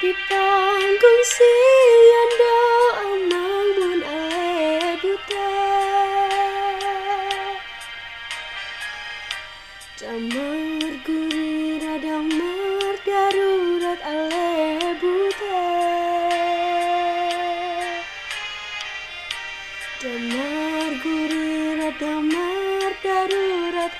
Di panggung siando anang mun ebuta Jamar guri radang mar darurat alebuta Jamar radang mar darurat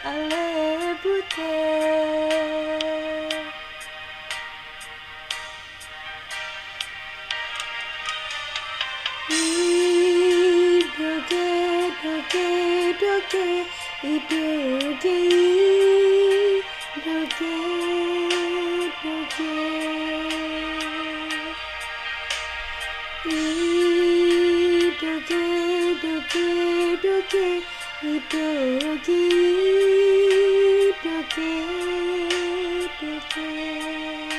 surat ale buta Doge, doge, doge, idoge, doge, doge. Idoge, doge, doge, idoge, doge, doge. buta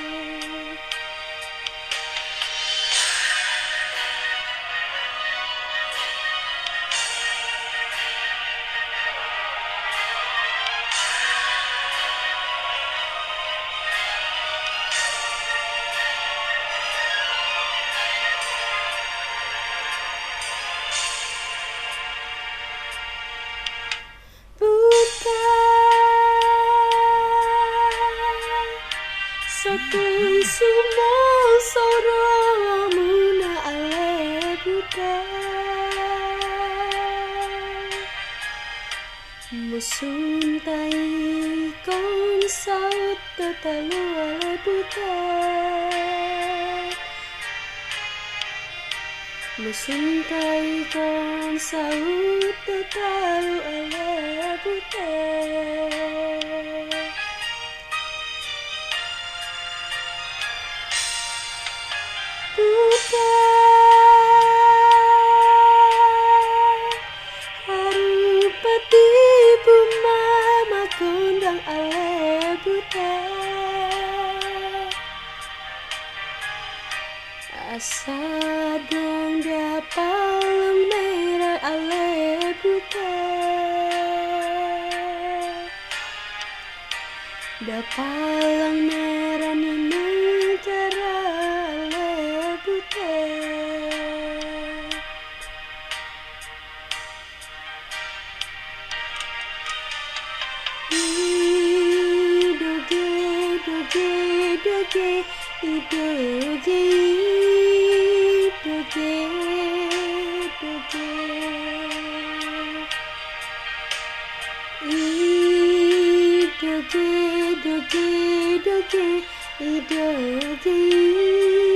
sumo soromu na ale buta Musuntai kon saut tetalu ale buta Musuntai kon saut tetalu ale buta Buta Asa dong dia palang merah ale buta Da palang merah neneng cara ale buta Doge, doge, doge, idoge, doge, doge. Idoge, doge, doge, idoge, doge, doge.